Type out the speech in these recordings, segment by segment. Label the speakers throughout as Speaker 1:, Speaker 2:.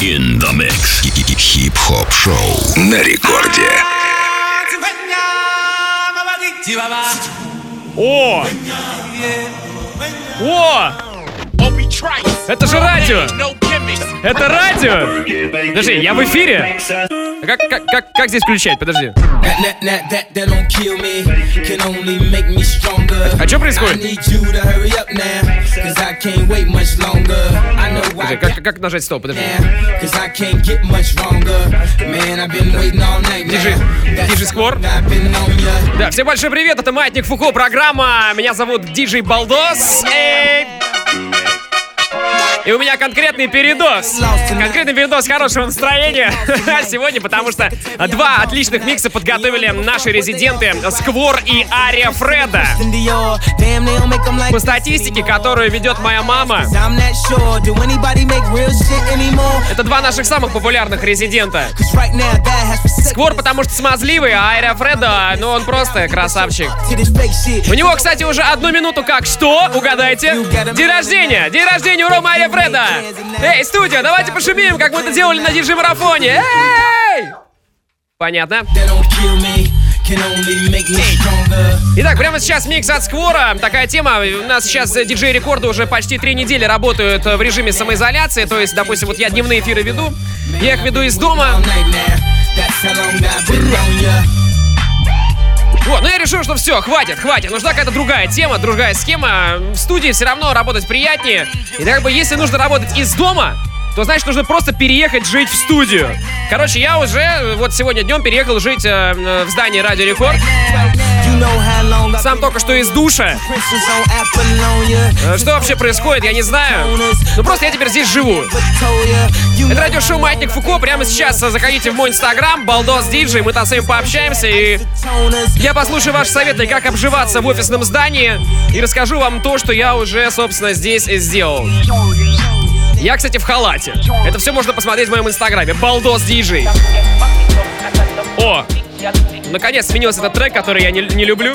Speaker 1: In the mix. Хип-хоп шоу на рекорде.
Speaker 2: О! О! Это же радио! Это радио! Подожди, я в эфире? А Как, как, как, как здесь включать? Подожди. А что происходит? Подожди, как, как нажать стоп? Подожди. Диджей, диджей Сквор. Да, всем большой привет, это Маятник Фуко, программа. Меня зовут Диджей Балдос. Эй! И у меня конкретный передоз. Конкретный передоз хорошего настроения сегодня, потому что два отличных микса подготовили наши резиденты Сквор и Ария Фреда. По статистике, которую ведет моя мама, это два наших самых популярных резидента. Сквор, потому что смазливый, а Ария Фреда, ну он просто красавчик. У него, кстати, уже одну минуту как что? Угадайте. День рождения! День рождения у Рома Ария Фреда! Эй, студия, давайте пошумим, как мы это делали на диджей-марафоне! Эй! Понятно. Итак, прямо сейчас микс от Сквора. Такая тема. У нас сейчас диджей рекорды уже почти три недели работают в режиме самоизоляции. То есть, допустим, вот я дневные эфиры веду. Я их веду из дома. Вот, ну я решил, что все, хватит, хватит. Нужна какая-то другая тема, другая схема. В студии все равно работать приятнее. И как бы, если нужно работать из дома, то значит нужно просто переехать жить в студию. Короче, я уже вот сегодня днем переехал жить э, в здание Радио Рекорд. Сам только что из душа. Э, Что вообще происходит, я не знаю. Ну просто я теперь здесь живу. Это радиошоу Маятник Фуко. Прямо сейчас заходите в мой инстаграм, Балдос Диджей. Мы там с вами пообщаемся и я послушаю ваши советы, как обживаться в офисном здании и расскажу вам то, что я уже, собственно, здесь сделал. Я, кстати, в халате. Это все можно посмотреть в моем инстаграме. Балдос Диджей. О, наконец сменился этот трек, который я не, не люблю.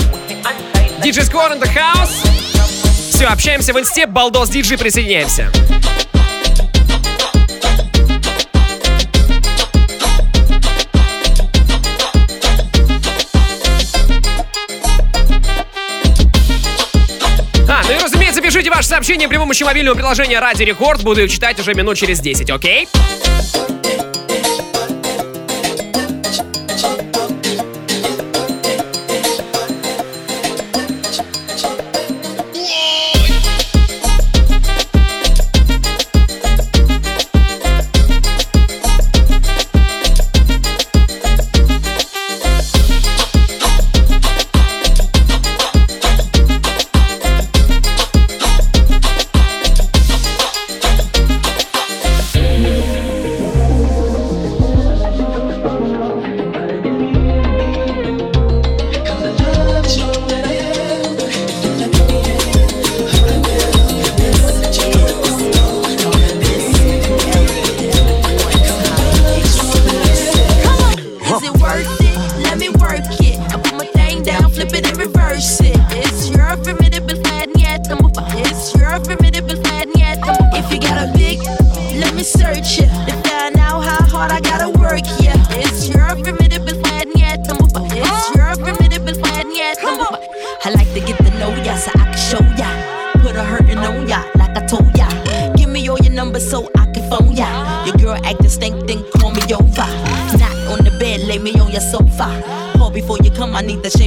Speaker 2: Диджей Squad in the house. Все, общаемся в инсте. Балдос Диджей, присоединяемся. А, ну и разумеется, пишите ваши сообщения при помощи мобильного приложения Ради Рекорд. Буду их читать уже минут через 10, окей?
Speaker 3: Is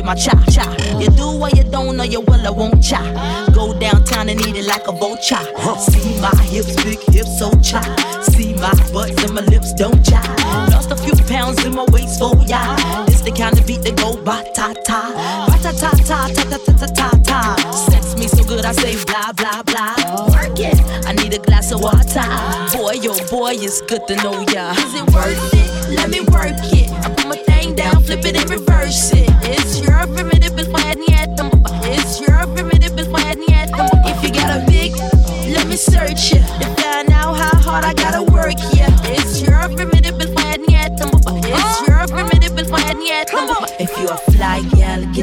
Speaker 3: I need to shave my cha cha. You do what you don't, or you will, I won't cha. Go downtown and eat it like a vulture. See my hips, big hips, so cha. See my butt and my lips don't cha. Lost a few pounds in my waist, for ya. This the kind of beat that go ba ta ta. Ba ta ta ta ta ta ta ta ta ta. Sex me so good, I say blah blah blah. Work it, I need a glass of water. Boy, yo, boy, it's good to know ya. Is it worth it? Let me work it. I put my thing down, flip it and reverse it.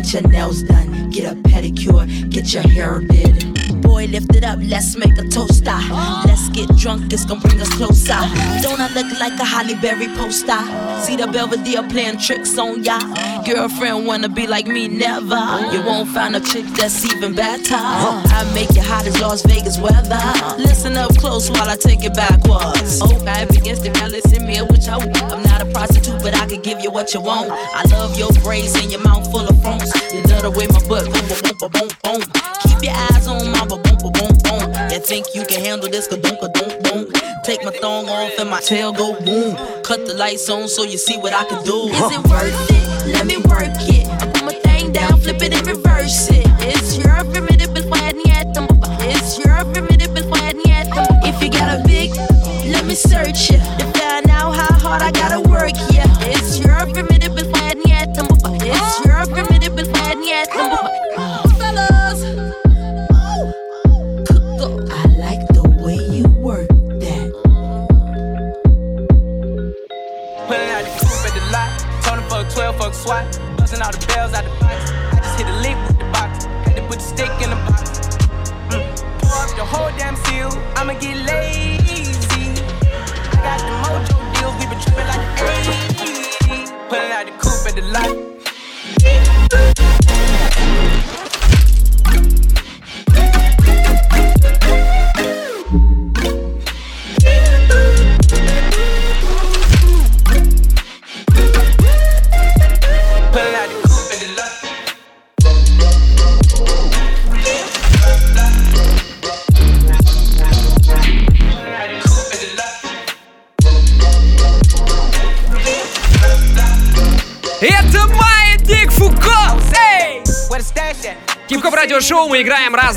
Speaker 3: Get your nails done, get a pedicure, get your hair did. Boy, lift it up, let's make a toaster. Let's get drunk, it's gonna bring us closer. Don't I look like a Holly Berry poster? See the Belvedere playing tricks on ya. Girlfriend wanna be like me, never. You won't find a chick that's even better. I make it hot as Las Vegas weather. Listen up close while I take it backwards. Oh, I against the fellas, send me which I want. Not a prostitute, but I can give you what you want. I love your braids and your mouth full of phones. You love the way my butt boom, boom, boom, boom, boom. Keep your eyes on my boom, boom, boom, boom. You think you can handle this? Ka-dunk, ka-dunk, boom. Take my thong off and my tail go boom. Cut the lights on so you see what I can do. Is it worth it? Let me work it.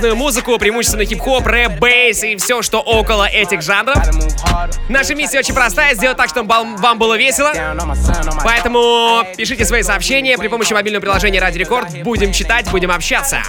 Speaker 4: Разную музыку, преимущественно хип-хоп, рэп, бейс и все, что около этих жанров. Наша миссия очень простая, сделать так, чтобы вам было весело. Поэтому пишите свои сообщения при помощи мобильного приложения Ради Рекорд. Будем читать, будем общаться.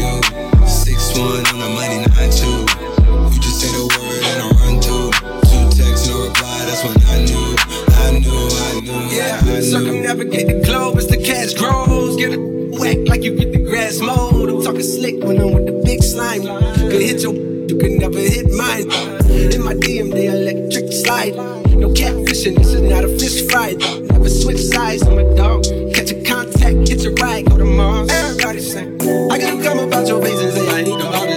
Speaker 1: You. Six one on the money, nine two. You just say the word and I run to. Two texts, no reply. That's when I knew. I knew, I knew.
Speaker 5: Yeah,
Speaker 1: I knew.
Speaker 5: circumnavigate the globe as the cash grows. Get it whack like you get the grass mowed. I'm talking slick when I'm with the big slime. Could hit your, you could never hit mine. In my DM, they electric slide. No catfishing, this is not a fish fight. Never switch sides, I'm a dog. Catch a
Speaker 6: get right, go to Mars. Everybody sing. I can come about your face and say I ain't
Speaker 1: about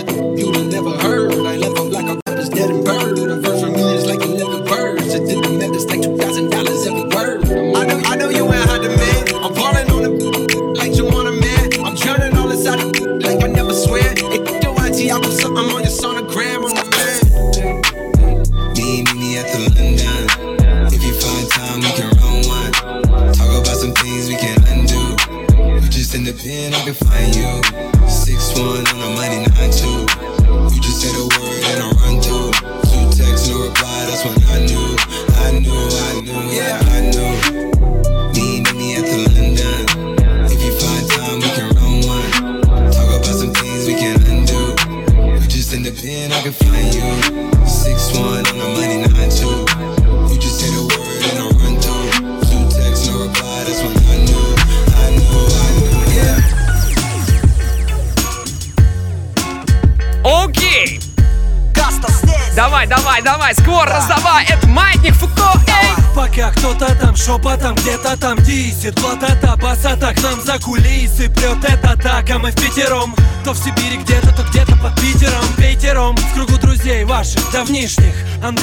Speaker 7: В Сибири где-то, то где-то под Питером. Пятером в кругу друзей ваших давнишних. Андрея, Юры,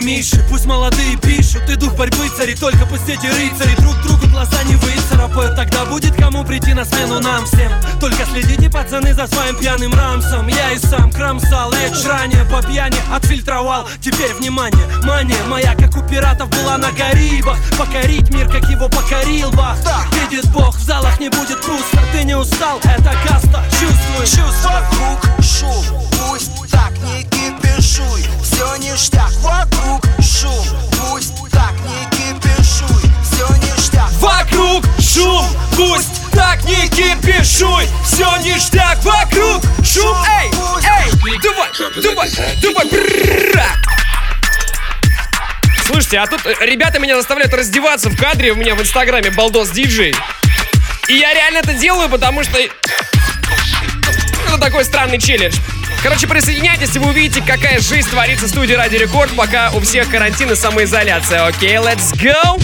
Speaker 7: Миши Пусть молодые пишут, и дух борьбы цари Только пусть эти рыцари друг другу глаза не выцарапают. Тогда будет кому прийти на смену нам всем. Только следите, пацаны, за своим пьяным рамсом. Я и сам кромсал, Эдж ранее по пьяни отфильтровал. Теперь внимание, мания моя, как у пиратов была на Карибах. Покорить мир, как его покорил Бах. Видит Бог, в залах не будет пусто. Ты не устал, это каста, чувствуй.
Speaker 8: Чувств вокруг. Шум, пусть так не кипишуй Все ништяк вокруг шум, пусть так не кипишуй Все ништяк.
Speaker 2: Вокруг шум, пусть так не кипишуй Все ништяк вокруг шум, эй, эй Давай, давай, давай, брррра. Слушайте, а тут ребята меня заставляют раздеваться в кадре у меня в инстаграме Балдос Диджей И я реально это делаю, потому что это такой странный челлендж Короче, присоединяйтесь, и вы увидите, какая жизнь творится в студии Ради Рекорд, пока у всех карантин и самоизоляция. Окей, let's go!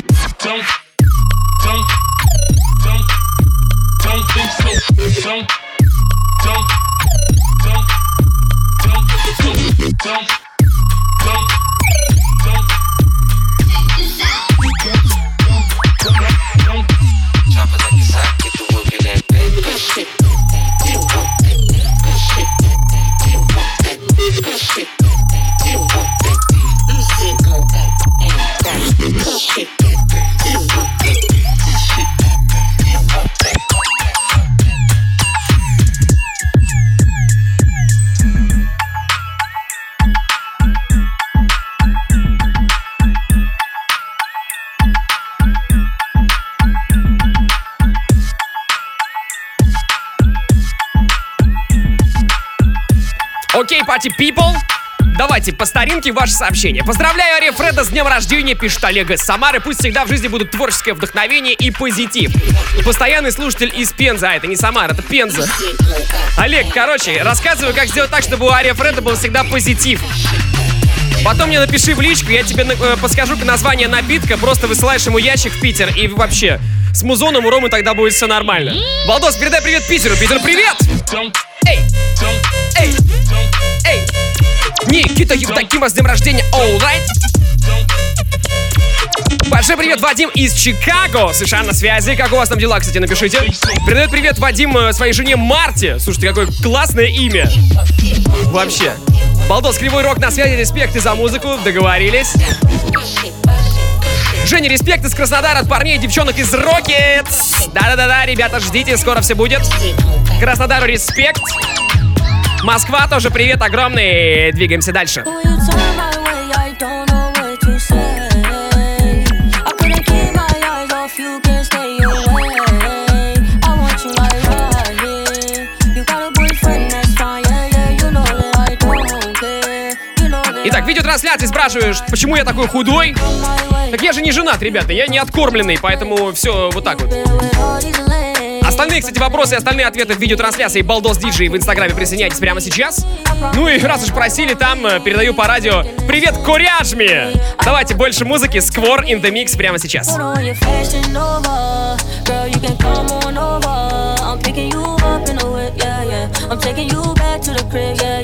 Speaker 2: Окей, пати people. Давайте по старинке ваше сообщение. Поздравляю Ария Фреда с днем рождения, пишет Олег из Самары. Пусть всегда в жизни будут творческое вдохновение и позитив. Постоянный слушатель из Пенза. А, это не Самара, это Пенза. Олег, короче, рассказываю, как сделать так, чтобы у Ария Фреда был всегда позитив. Потом мне напиши в личку, я тебе э, подскажу название напитка, просто высылаешь ему ящик в Питер и вообще. С музоном у Ромы тогда будет все нормально. Балдос, передай привет Питеру. Питер, привет! Эй! Никита Евдокима с днем рождения, alright? Большой привет, Вадим из Чикаго, США на связи. Как у вас там дела, кстати, напишите. Передает привет Вадим э, своей жене Марте. Слушайте, какое классное имя. Вообще. Балдос, Кривой Рок на связи, респект и за музыку, договорились. Женя, респект из Краснодара от парней и девчонок из Rockets. Да-да-да-да, ребята, ждите, скоро все будет. Краснодару респект. Москва тоже привет огромный. Двигаемся дальше. Итак, видеотрансляции спрашиваешь, почему я такой худой? Так я же не женат, ребята, я не откормленный, поэтому все вот так вот.
Speaker 9: Остальные, кстати, вопросы и остальные ответы в видеотрансляции Балдос Диджей в Инстаграме присоединяйтесь прямо сейчас. Ну и раз уж просили там, э, передаю по радио Привет, Куряжми! Давайте больше музыки, Сквор in the Mix прямо сейчас.
Speaker 10: I'm taking you back to the crib, yeah,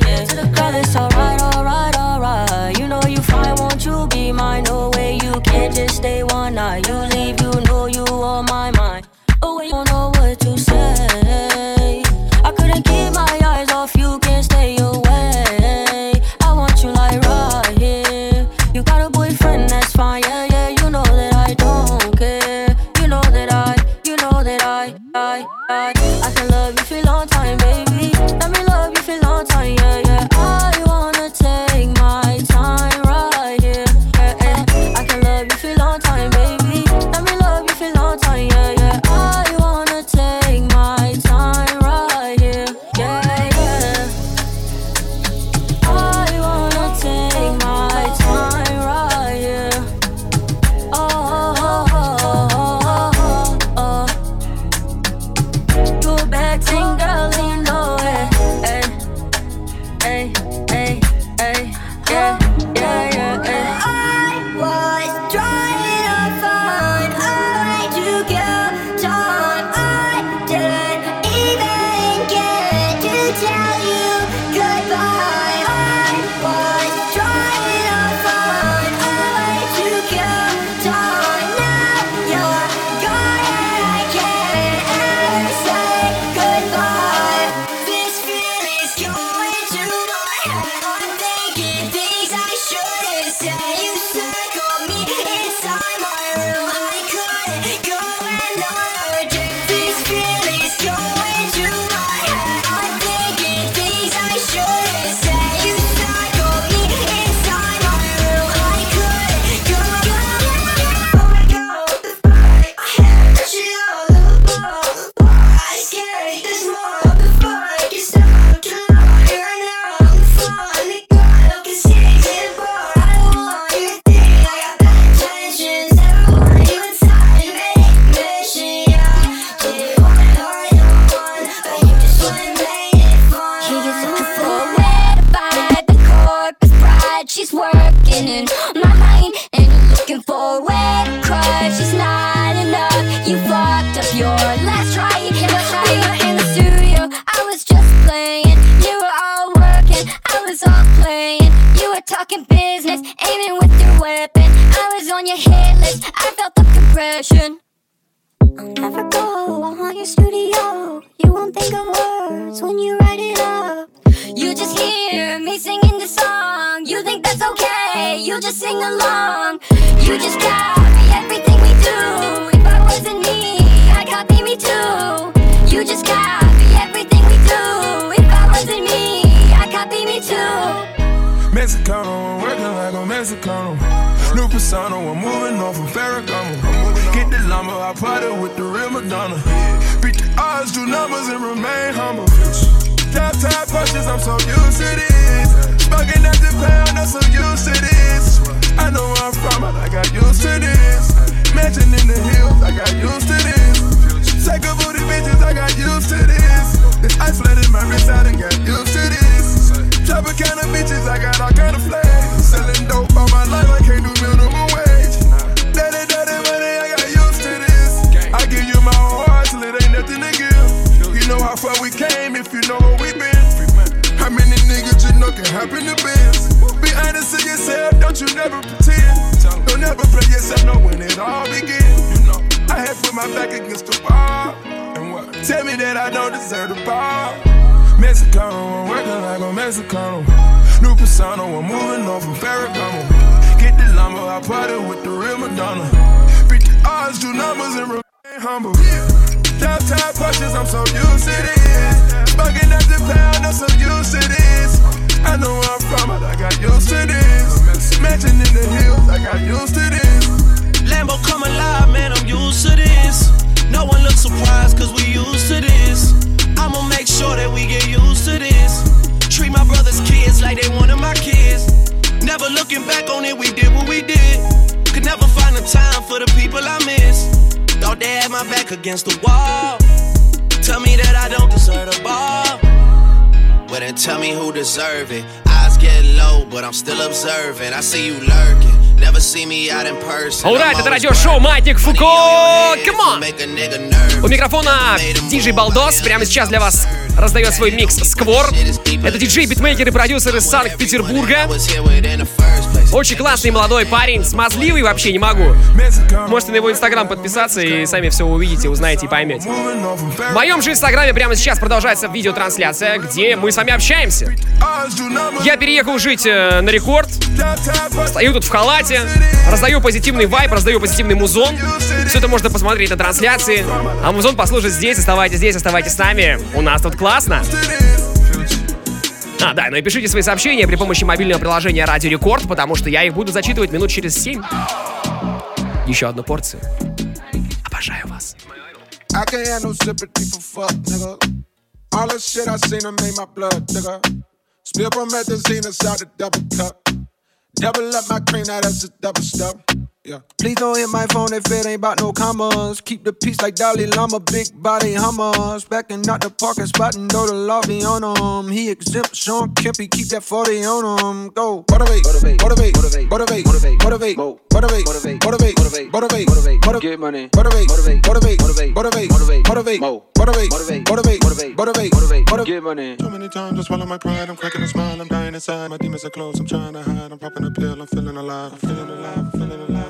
Speaker 10: I'm
Speaker 11: so used to this. Smoking at the pound, I'm so used to this. I know where I'm from, but I got used to this. Mansion in the hills, I got used to this. Take a booty bitches, I got used to this. This ice flooded my wrist, I done got used to this. Of bitches, I got all can happen to biz? Be honest to yourself, don't you never pretend. Don't ever play yourself, know when it all begins. You know, I had put my back against the wall. And what? Tell me that I don't deserve the ball. Mexicano, I'm working like a Mexicano. New persona, I'm moving on from Ferragamo. Get the llama, I party with the real Madonna. Beat the odds, do numbers, and remain humble. Top punches, I'm so used to this. Bugging at the pound, I'm so used to this. I know where I'm from, but I got used to this. Mansion in the hills, I got used to this.
Speaker 12: Lambo come alive, man, I'm used to this. No one looks surprised, cause we used to this. I'ma make sure that we get used to this. Treat my brother's kids like they one of my kids. Never looking back on it, we did what we did. Could never find the time for the people I miss. Thought they had my back against the wall. Tell me that I don't deserve the ball. Well, then tell me who deserve it. Eyes get low, but I'm still observing. I see you lurking. I'm
Speaker 2: это радиошоу Маятник Фуко. Come on! У микрофона диджей Балдос прямо сейчас для вас раздает свой микс Сквор. Это диджей, битмейкер и продюсер из Санкт-Петербурга. Очень классный молодой парень, смазливый вообще не могу. Можете на его инстаграм подписаться и сами все увидите, узнаете и поймете. В моем же инстаграме прямо сейчас продолжается видеотрансляция, где мы с вами общаемся. Я переехал жить э, на рекорд, стою тут в халате, раздаю позитивный вайб, раздаю позитивный музон. Все это можно посмотреть на трансляции. А музон послушать здесь, оставайтесь здесь, оставайтесь с нами. У нас тут классно. А, да, ну и пишите свои сообщения при помощи мобильного приложения Радио Рекорд, потому что я их буду зачитывать минут через 7. Еще одну порцию. Обожаю вас.
Speaker 6: Spill promethazine inside the double cup. Double up my cream, now that's a double stuff. Yeah. Please don't hit my phone if it ain't about no commas. Keep the peace like Dalai Lama, big body hummers. Backing out the parking spot and know the lobby on him. He exempt Sean Kempy, keep that 40 on him. Go. Motivate, motivate, motivate, motivate, motivate, motivate, motivate, motivate, motivate, motivate, motivate, motivate, motivate, motivate, get money, motivate, motivate, motivate, motivate, motivate, motivate, motivate, motivate, motivate, motivate, motivate, motivate, motivate, motivate, get money.
Speaker 13: Too many times I swallow my pride. I'm cracking a smile. I'm dying inside. My demons are close. I'm trying to hide. I'm popping a pill. I'm feeling alive. I'm feeling alive. I'm feeling alive.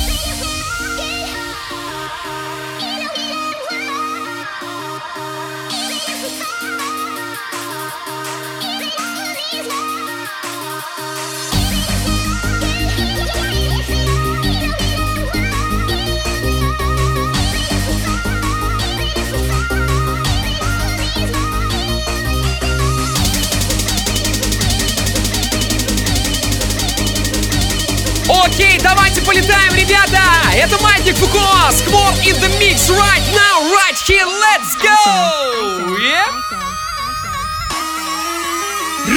Speaker 2: Окей, давайте полетаем, ребята! Это Маятник Фуко! Сквор in the mix right now, right here, let's go! Yeah?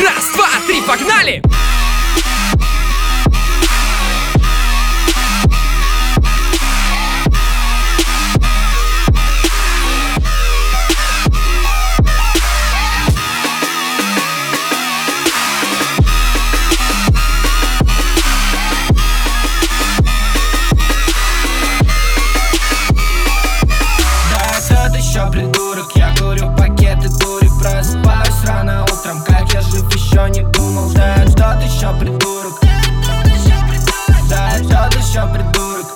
Speaker 2: Раз, два, три, погнали!
Speaker 14: Да, еще придурок.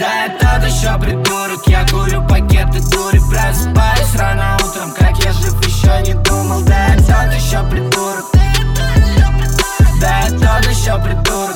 Speaker 14: Да, тот еще придурок, я курю пакеты дури Просыпаюсь рано утром, как я жив еще не думал. Да, тот еще придурок. Да, тот еще придурок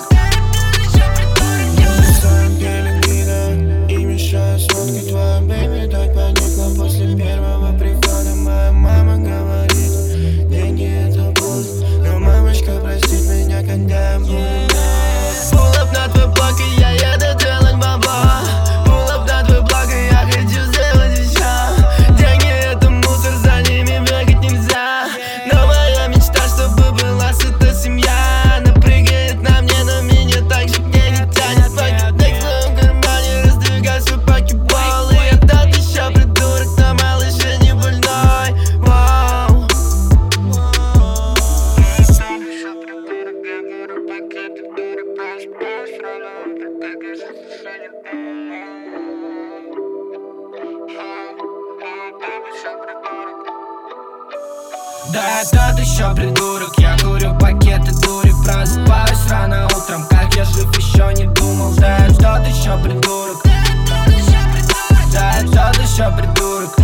Speaker 14: Да это ты еще придурок, я курю пакеты дури Просыпаюсь рано утром, как я жив еще не думал. Да
Speaker 13: это
Speaker 14: ты еще придурок? Да это ты еще придурок?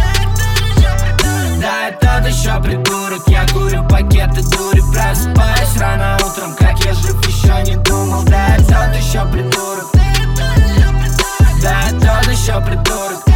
Speaker 14: Да это ты еще придурок, я курю пакеты дури Просыпаюсь рано утром, как я жив еще не думал. Да это ты еще придурок? Да это ты еще придурок?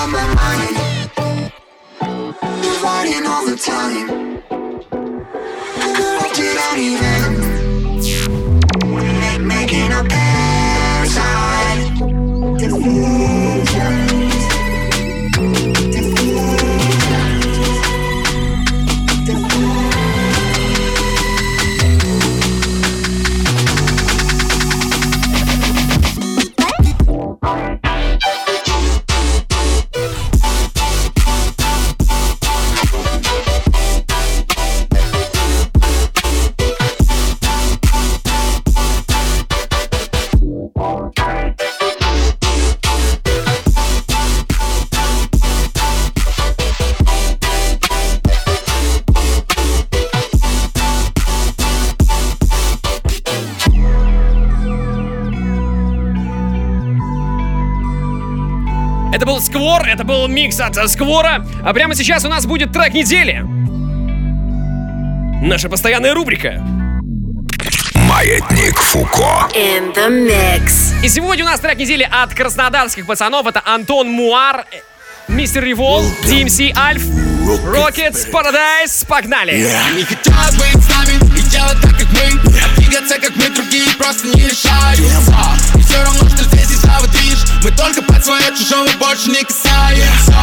Speaker 15: on my mind. You're running all the time. Girl, I don't even.
Speaker 2: Это был микс от Сквора. А прямо сейчас у нас будет трек недели. Наша постоянная рубрика.
Speaker 16: Маятник Фуко.
Speaker 17: In the mix.
Speaker 2: И сегодня у нас трек недели от краснодарских пацанов. Это Антон Муар, э, Мистер Револ, DMC Альф, Rockets Paradise. Погнали!
Speaker 18: Не хотят быть с нами и делать так, как мы А двигаться, как мы, другие просто не решаются И все равно, что здесь движ. Мы только под свое чужого больше не касаемся.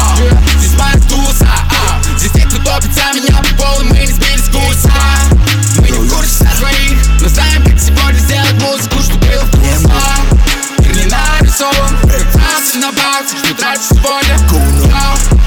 Speaker 18: Здесь моя туса, а, здесь те, кто топится меня по полу, мы не сбились курса. Мы не в курсе со своих, но знаем, как сегодня сделать музыку, чтобы было вкусно Мир не нарисован, как на баксах, что тратишь сегодня? Йоу,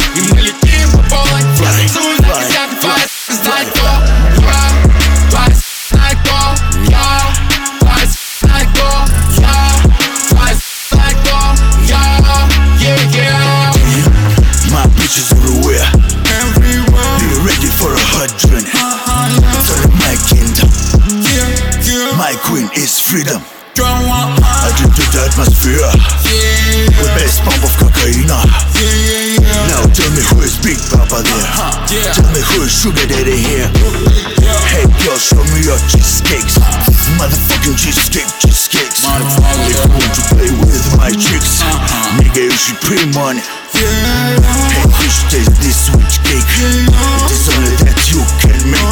Speaker 19: should money. Hey, bitch, taste this sweet cake. It is only that you can make.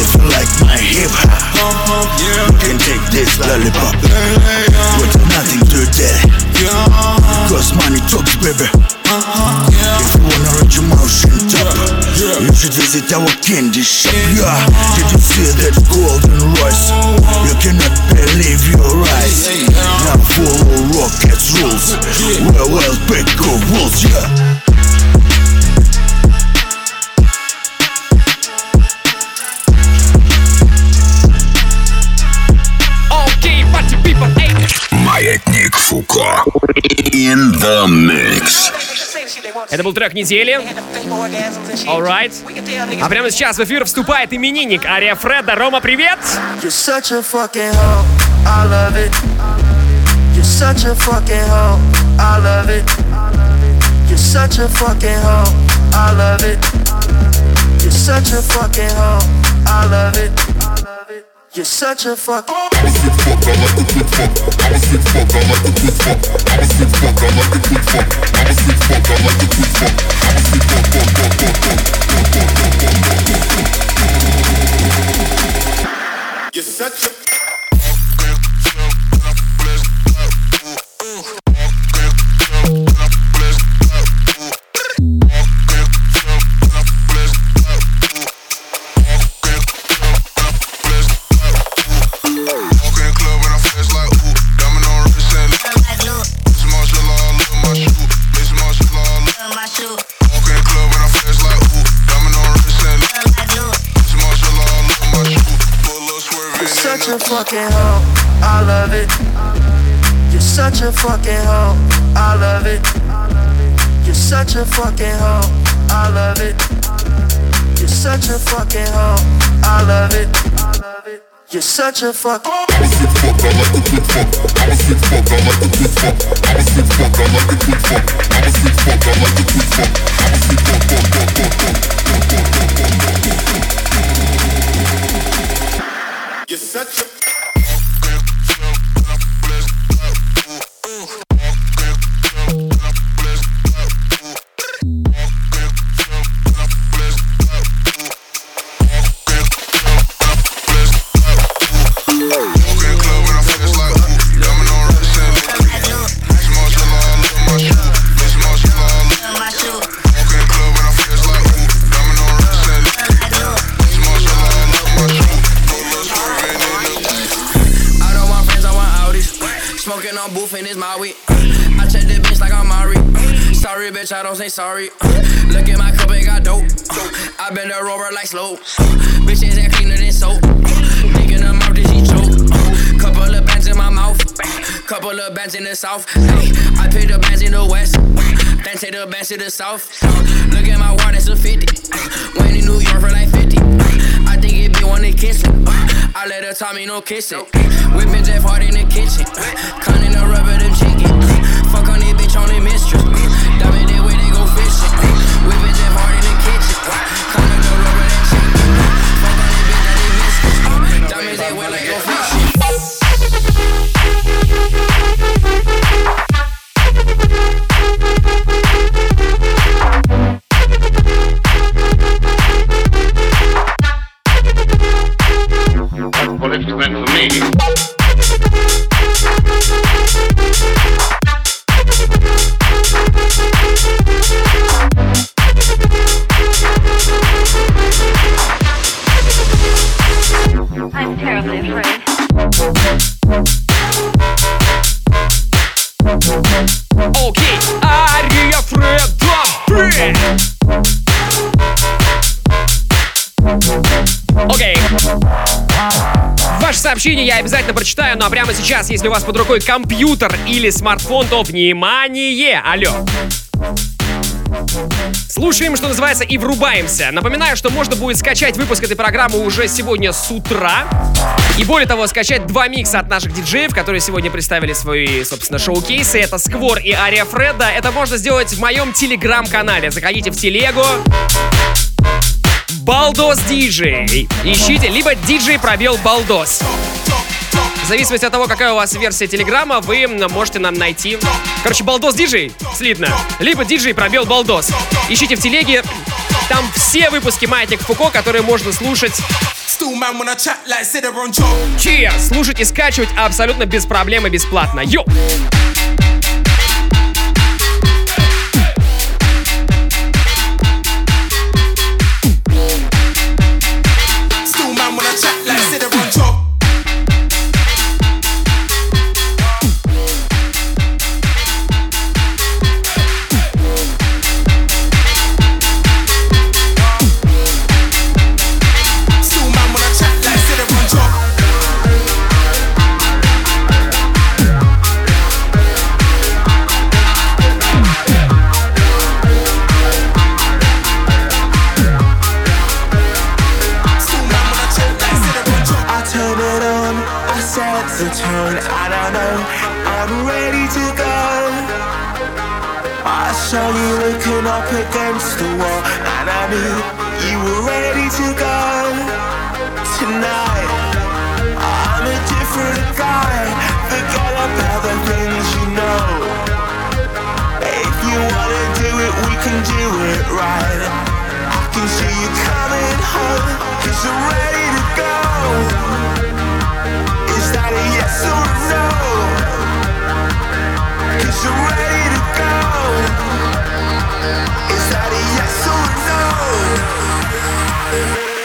Speaker 19: If you like my hip hop, you can take this lollipop. But nothing to that. Cause money talks, baby. visit our candy shop. Yeah, did you see that golden rice? You cannot believe your eyes. Now follow rockets rules. We're well break rules, yeah.
Speaker 2: Окей, парти people, эй!
Speaker 16: Маятник Фуко. In the mix.
Speaker 2: Это был трек недели. Alright. А прямо сейчас в эфир вступает именинник Ария Фреда. Рома, привет!
Speaker 8: You're such a fucking hoe.
Speaker 20: I love it. You're such a fucking hoe. I love it. You're such a fucking hoe. I love it. You're such a fucking hoe. I love it. You're such a fuck.
Speaker 21: You're such
Speaker 20: fuck.
Speaker 18: Bands in the south. Hey, I pay the bands in the west. Then take the bands to the south. Uh, look at my wall, that's a 50. Uh, Went in New York for like 50. Uh, I think it be one to kiss it. I let her tell me no kissing. Whipping Jeff hard in the kitchen. Cutting the rubber, them chicken. Fuck on this bitch on the mistress. Diamond that way they go fishing.
Speaker 2: Сообщение я обязательно прочитаю, ну а прямо сейчас, если у вас под рукой компьютер или смартфон, то внимание! Алло! Слушаем, что называется, и врубаемся. Напоминаю, что можно будет скачать выпуск этой программы уже сегодня с утра. И более того, скачать два микса от наших диджеев, которые сегодня представили свои, собственно, шоу-кейсы. Это Сквор и Ария Фреда. Это можно сделать в моем телеграм-канале. Заходите в телегу. Балдос Диджей. Ищите, либо диджей пробел Балдос. В зависимости от того, какая у вас версия Телеграма, вы можете нам найти. Короче, Балдос Диджей, слитно. Либо диджей пробел Балдос. Ищите в телеге. Там все выпуски Маятник Фуко, которые можно слушать. Че, слушать и скачивать абсолютно без проблем и бесплатно. Йо!
Speaker 8: Saw you looking up against the wall, and I knew you were ready to go. Tonight, I'm a different guy. Forget about the things you know. If you wanna do it, we can do it right. I can see you coming home, cause ready to go. Is that a yes or a no? Cause I'm ready to go. Is that a yes or a no?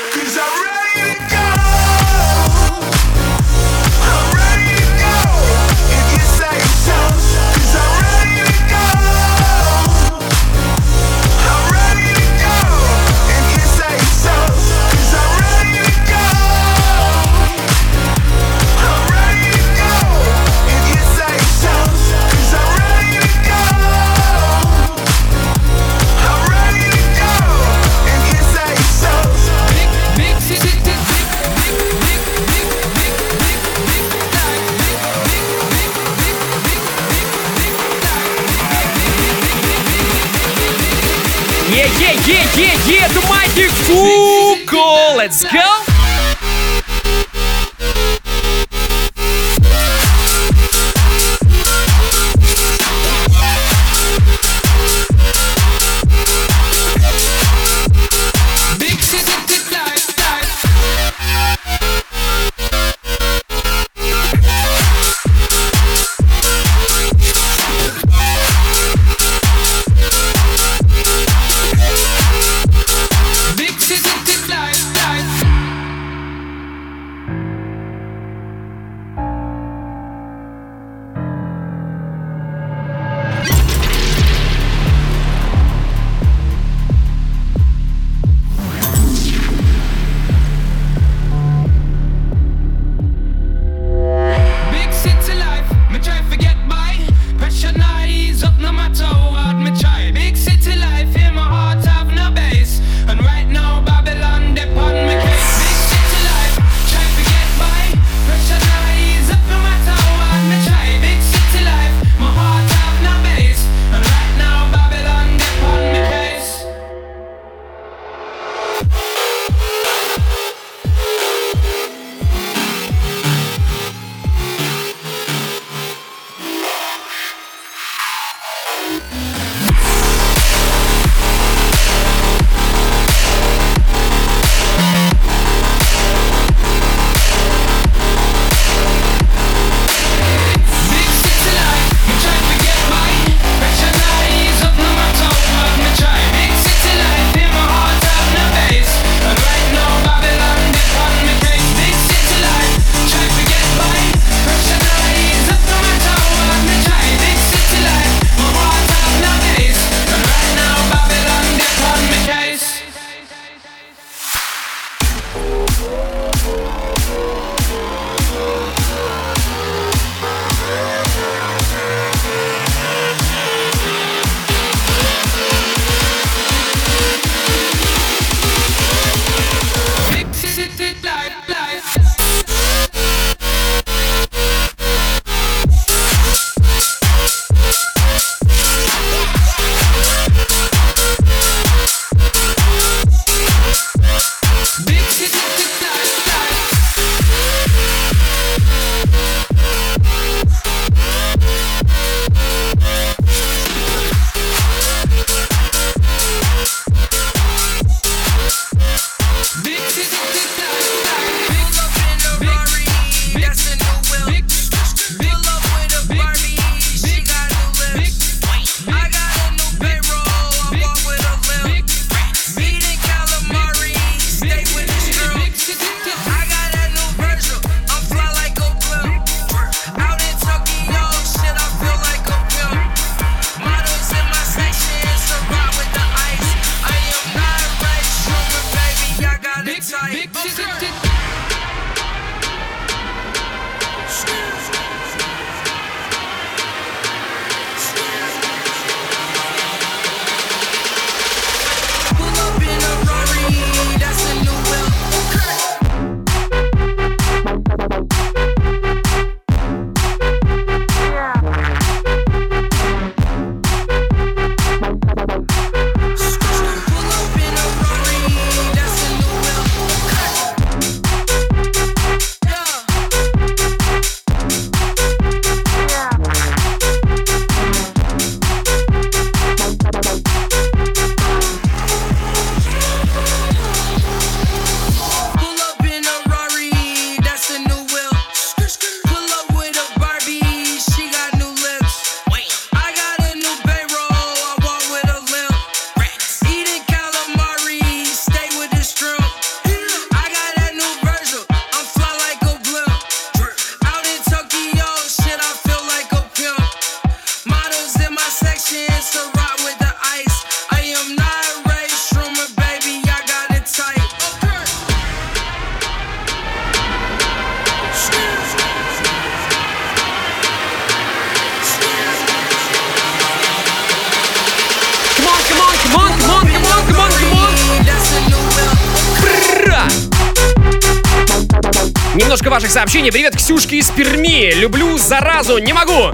Speaker 2: Сообщений. Привет, Ксюшке из Перми. Люблю заразу, не могу.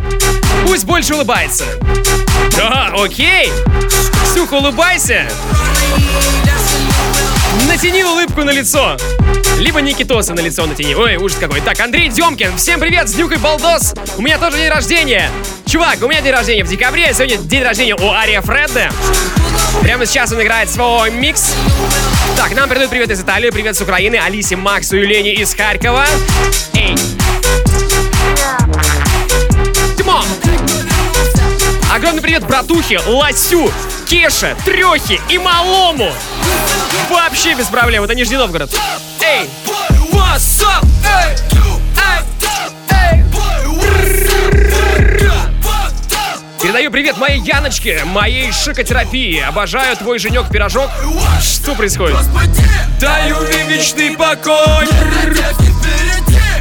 Speaker 2: Пусть больше улыбается. Да, окей. Ксюха, улыбайся. Натяни улыбку на лицо. Либо Никитоса на лицо натяни. Ой, ужас какой. Так, Андрей Демкин, всем привет, с Днюхой Балдос. У меня тоже день рождения. Чувак, у меня день рождения в декабре, сегодня день рождения у Ария Фредда. Прямо сейчас он играет свой микс. Так, нам передают привет из Италии, привет с Украины, Алисе, Максу и Лене из Харькова. Эй. Тимон! Огромный привет братухе, Ласю, Кеше, Трехе и Малому. Вообще без проблем, это Нижний Новгород. Эй! What's up? Эй! Передаю привет моей Яночке, моей шикотерапии. Обожаю твой женек-пирожок. Что происходит? Даю мне вечный покой.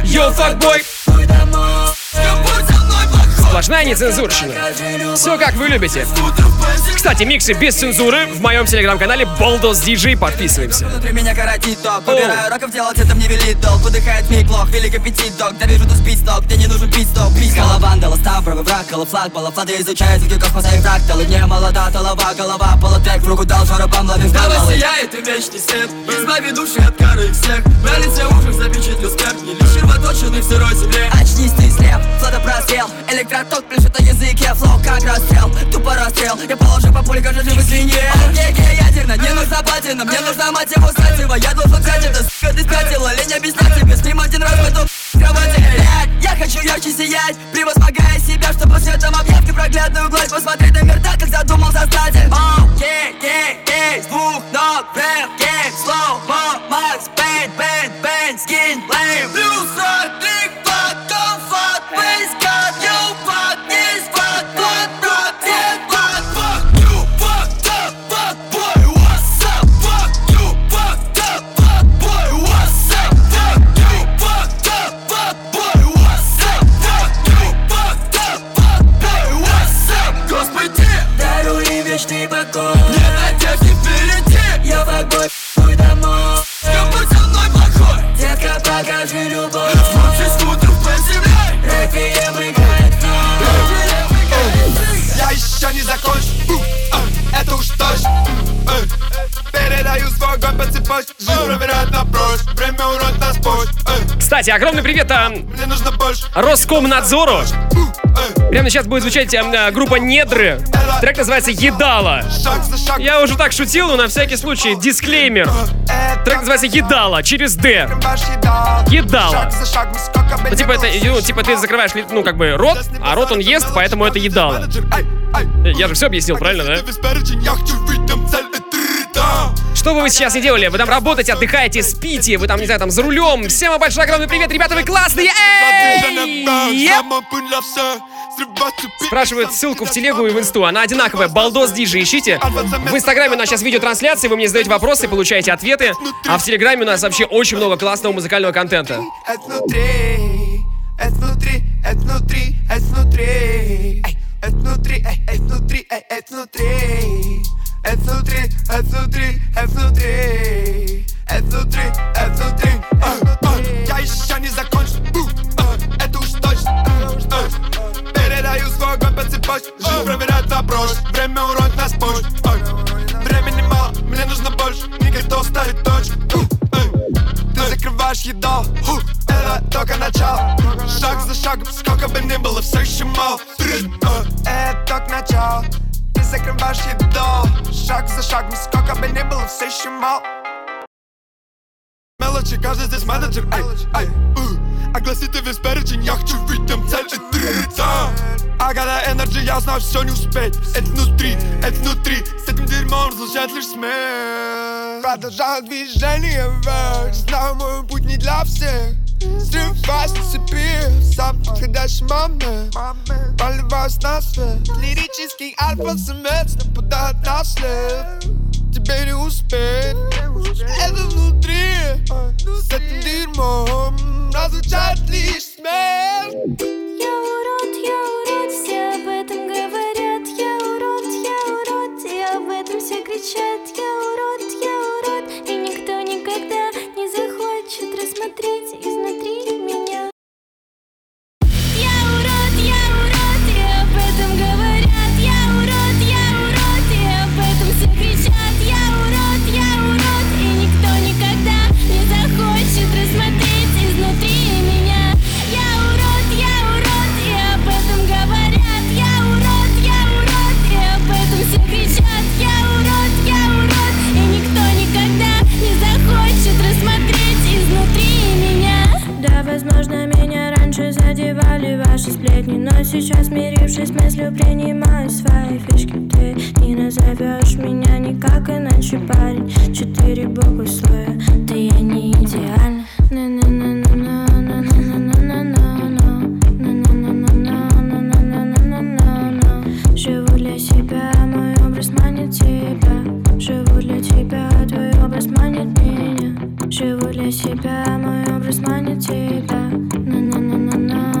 Speaker 2: Йо, факбой. Сплошная нецензурщина. Все как вы любите. Кстати, миксы без цензуры в моем телеграм-канале Baldos DJ. Подписываемся.
Speaker 22: Внутри меня коротит ток. Выбираю роков делать это мне велит долг. Выдыхает миг лох, велик аппетит док. Да вижу, ты спит сток, мне не нужен пит-стоп Пись, Коловандала, став, правый враг, колофлаг Балафлады изучают звуки космоса и фракталы Мне молода, толова, голова, полутрек В руку дал шарабам, ловим
Speaker 23: Давай
Speaker 22: малый
Speaker 23: сияет и вечный свет Избави души от кары и всех. На лице ужас запечатлю смерть Не лишь червоточины в сырой земле.
Speaker 22: Очнись, ты слеп, флота просел Электроток пляшет на языке Флоу как расстрел, тупо расстрел. Я положу по пуле, как живой свинье Геге ядерно, не нужна платина. Мне нужна мать его сатива. Я должен взять это, сука, ты спятила Лень объяснять тебе, с ним один раз эту кровати. Я хочу ярче сиять, превозмогая себя Чтобы светом объять непроглядную гладь Посмотреть на мир так, как задумал создатель. Оу, гей, гей, гей, с двух ног вверх, slow, mo, Макс, Пейн, Пейн, Пейн, скин, лейм
Speaker 23: Плюс
Speaker 2: Кстати, огромный привет а,
Speaker 13: Мне нужно больше
Speaker 2: Роскомнадзору. Прямо сейчас будет звучать а, группа Недры. Трек называется Едала. Я уже так шутил, но на всякий случай дисклеймер. Трек называется Едала через Д. Едала. Ну, типа это, ну, типа ты закрываешь, ну, как бы рот, а рот он ест, поэтому это
Speaker 13: ай.
Speaker 2: Я же все объяснил, правильно, да? Что бы вы сейчас не делали, вы там работаете, отдыхаете, спите, вы там, не знаю, там за рулем. Всем большой огромный привет, ребята, вы классные! Спрашивают ссылку в телегу и в инсту. Она одинаковая. Балдос Диджи ищите. В инстаграме у нас сейчас видеотрансляция, вы мне задаете вопросы, получаете ответы. А в телеграме у нас вообще очень много классного музыкального контента.
Speaker 13: Внутри, это внутри, это внутри, это внутри, это внутри, это внутри, я еще не закончил, а, это уж точно, а, передаю свой огонь по цепочке, на прошлое, время уронит нас позже, времени мало, мне нужно больше, никто ставит точку. Ты закрываешь ху, это только начало Шаг за шагом, сколько бы ни было, все еще мало Это только начало Ты закрываешь еду Шаг за шагом, сколько бы ни было, все еще мало Мелочи, каждый здесь менеджер, эй, эй, у. Огласите весь перечень, я хочу там цель, это рица I got that energy, я знаю, все не успеть Это внутри, это внутри С этим дерьмом разлучает лишь смерть Продолжаю движение вверх Знаю, мой путь не для всех Срываюсь с цепи Сам подходящий момент Поливаюсь на свет Лирический альфа-самец Нападает на след Тебе не успеть Это внутри С этим дерьмом Разлучает лишь смерть
Speaker 10: Я урод, я урод, все об этом говорят. Я урод, я урод, и об этом все кричат
Speaker 9: Но сейчас, мирившись мыслью, принимаю свои фишки. Ты не назовешь меня никак иначе, парень. Четыре буквы слоя, да я не идеальна Живу себя, мой образ манит тебя.
Speaker 2: На-на-на-на-на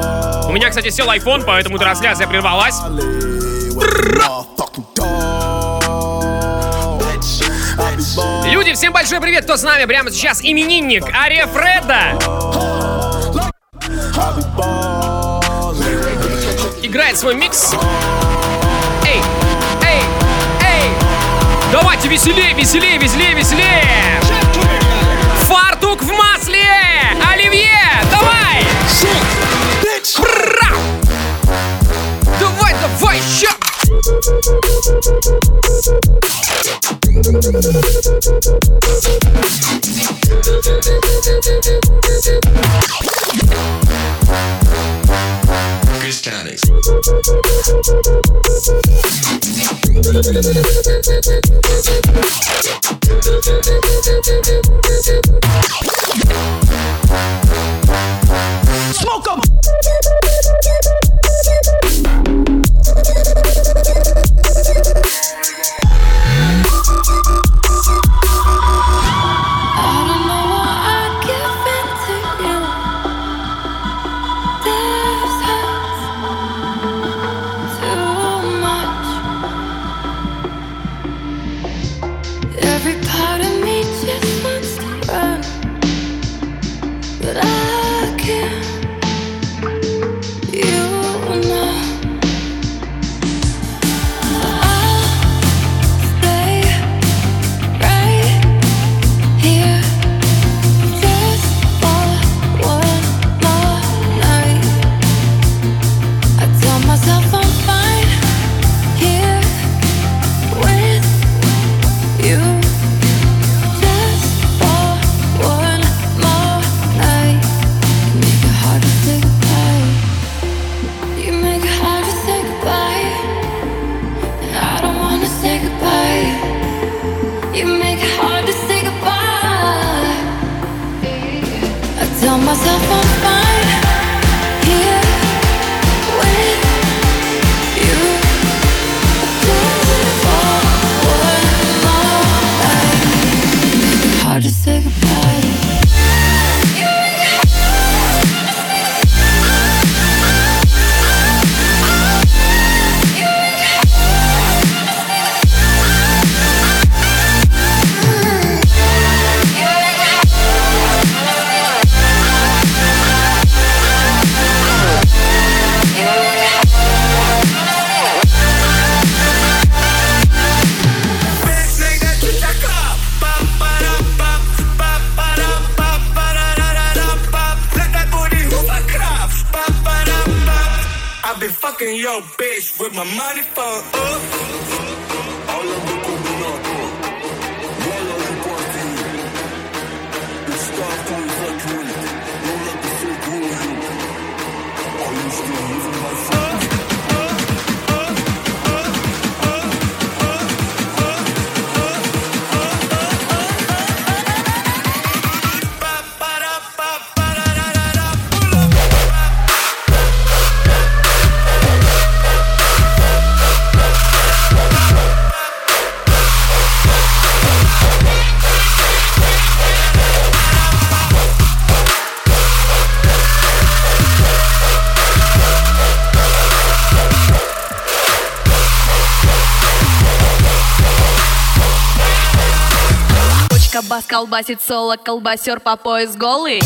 Speaker 2: У меня, кстати, сел iPhone, поэтому трансляция прервалась. Люди, всем большой привет, кто с нами прямо сейчас именинник Ария Фреда. Играет свой микс. Эй, эй, эй. Давайте веселее, веселее, веселее, веселее. Фартук в масле.
Speaker 23: Elevation.
Speaker 24: Christianics. Контрабас колбасит соло, колбасер по пояс голый.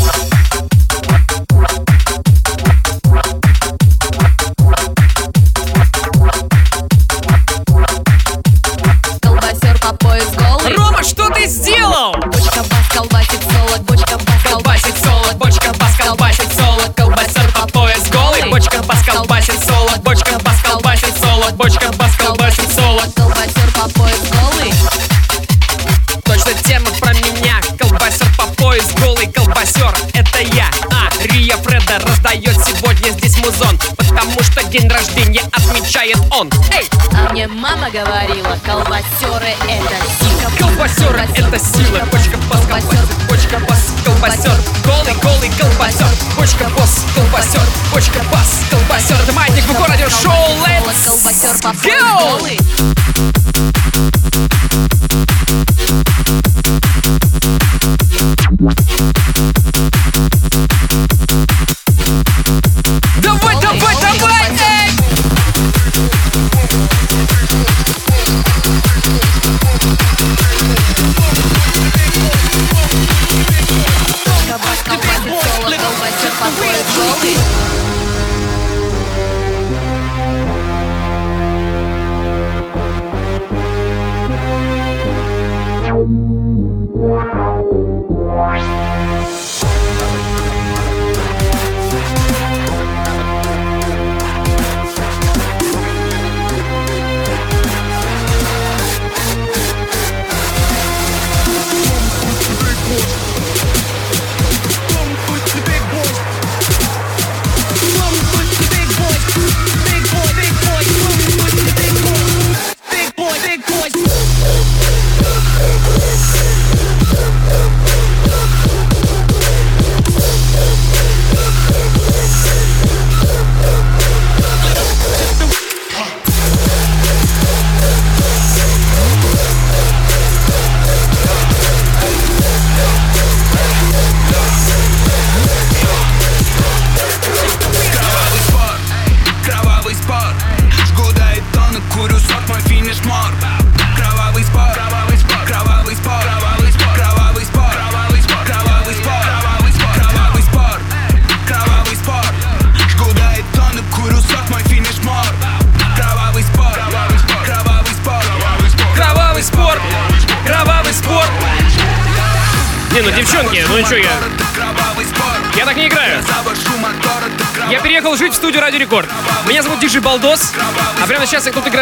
Speaker 2: он. Эй!
Speaker 24: А мне мама говорила, колбасеры это сила.
Speaker 2: Колбасеры это сила. Бочка бас, колбасер, бочка бас, колбасер. Голый, голый колбасер. Бочка босс, колбасер, бочка бас, колбасер. Это маятник в городе шоу. Let's go!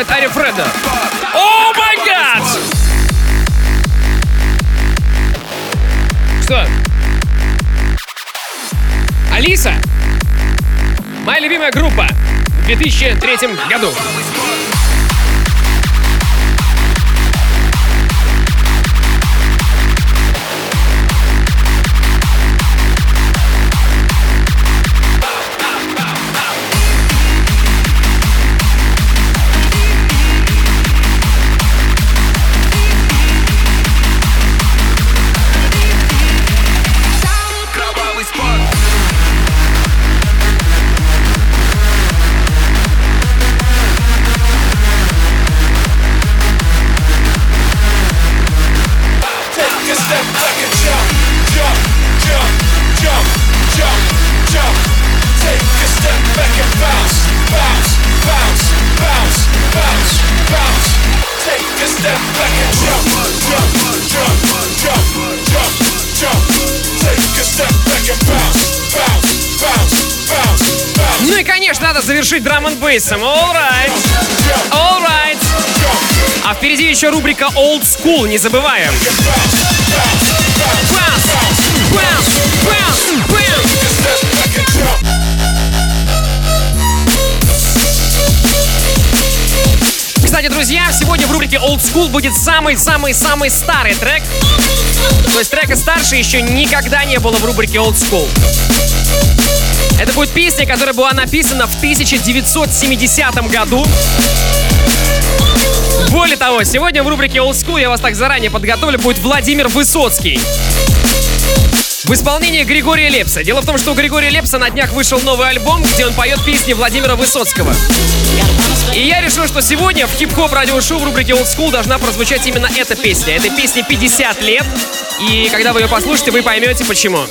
Speaker 2: исполняет Ари Фредо. Завершить драм н бейсом. All right. All right. А впереди еще рубрика Old School, не забываем. Кстати, друзья, сегодня в рубрике Old School будет самый-самый-самый старый трек. То есть трека старше еще никогда не было в рубрике Old School. Это будет песня, которая была написана в 1970 году. Более того, сегодня в рубрике Old School я вас так заранее подготовлю, будет Владимир Высоцкий. В исполнении Григория Лепса. Дело в том, что у Григория Лепса на днях вышел новый альбом, где он поет песни Владимира Высоцкого. И я решил, что сегодня в хип-хоп радиошоу в рубрике Old School должна прозвучать именно эта песня. Этой песне 50 лет, и когда вы ее послушаете, вы поймете почему.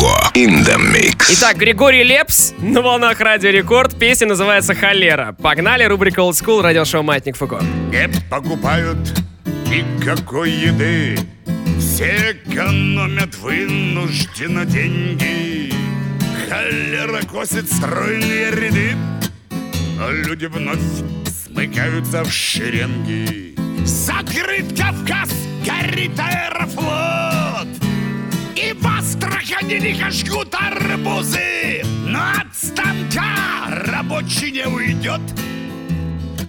Speaker 16: Фуко. In the mix.
Speaker 2: Итак, Григорий Лепс на волнах Радио Рекорд. Песня называется «Холера». Погнали, рубрика Old School, радиошоу «Маятник Фуко».
Speaker 25: Не покупают никакой еды Все экономят вынужденно деньги Холера косит стройные ряды А люди вновь смыкаются в шеренги Закрыт Кавказ, горит аэрофлот в Астрахани лихо жгут арбузы Но от станка рабочий не уйдет.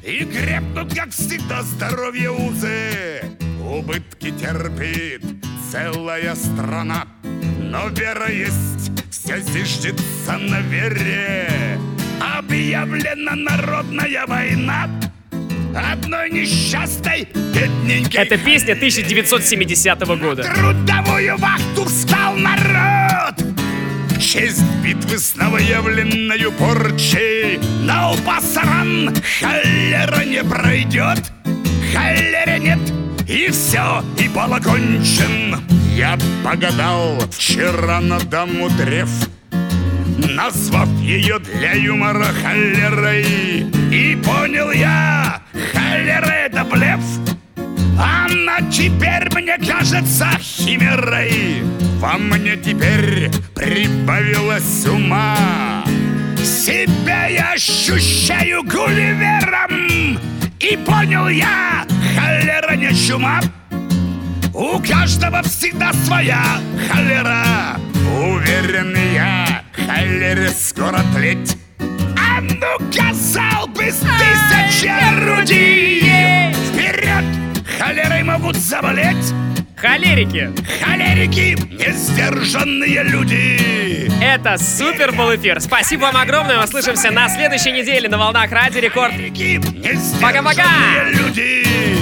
Speaker 25: И крепнут, как всегда, здоровье узы. Убытки терпит целая страна. Но вера есть, все зиждется на вере. Объявлена народная война Одной несчастной бедненькой.
Speaker 2: Это песня 1970 года.
Speaker 25: Трудовую вахту встал народ В честь битвы с новоявленною порчей. Но пасаран холера не пройдет Холеры нет, и все, и бал окончен. Я погадал вчера на даму древ Назвав ее для юмора холерой. И понял я, холера это блеф. Она теперь мне кажется химерой. Во мне теперь прибавилось ума. Себя я ощущаю гулливером. И понял я, холера не чума. У каждого всегда своя холера Уверен я, холере скоро тлеть А ну-ка, залпы с тысячи орудий Вперед! Холерой могут заболеть
Speaker 2: Холерики!
Speaker 25: Холерики! Несдержанные люди!
Speaker 2: Это супер был эфир. Спасибо вам огромное. Услышимся на следующей неделе на волнах Радио Рекорд. Пока-пока!
Speaker 25: люди!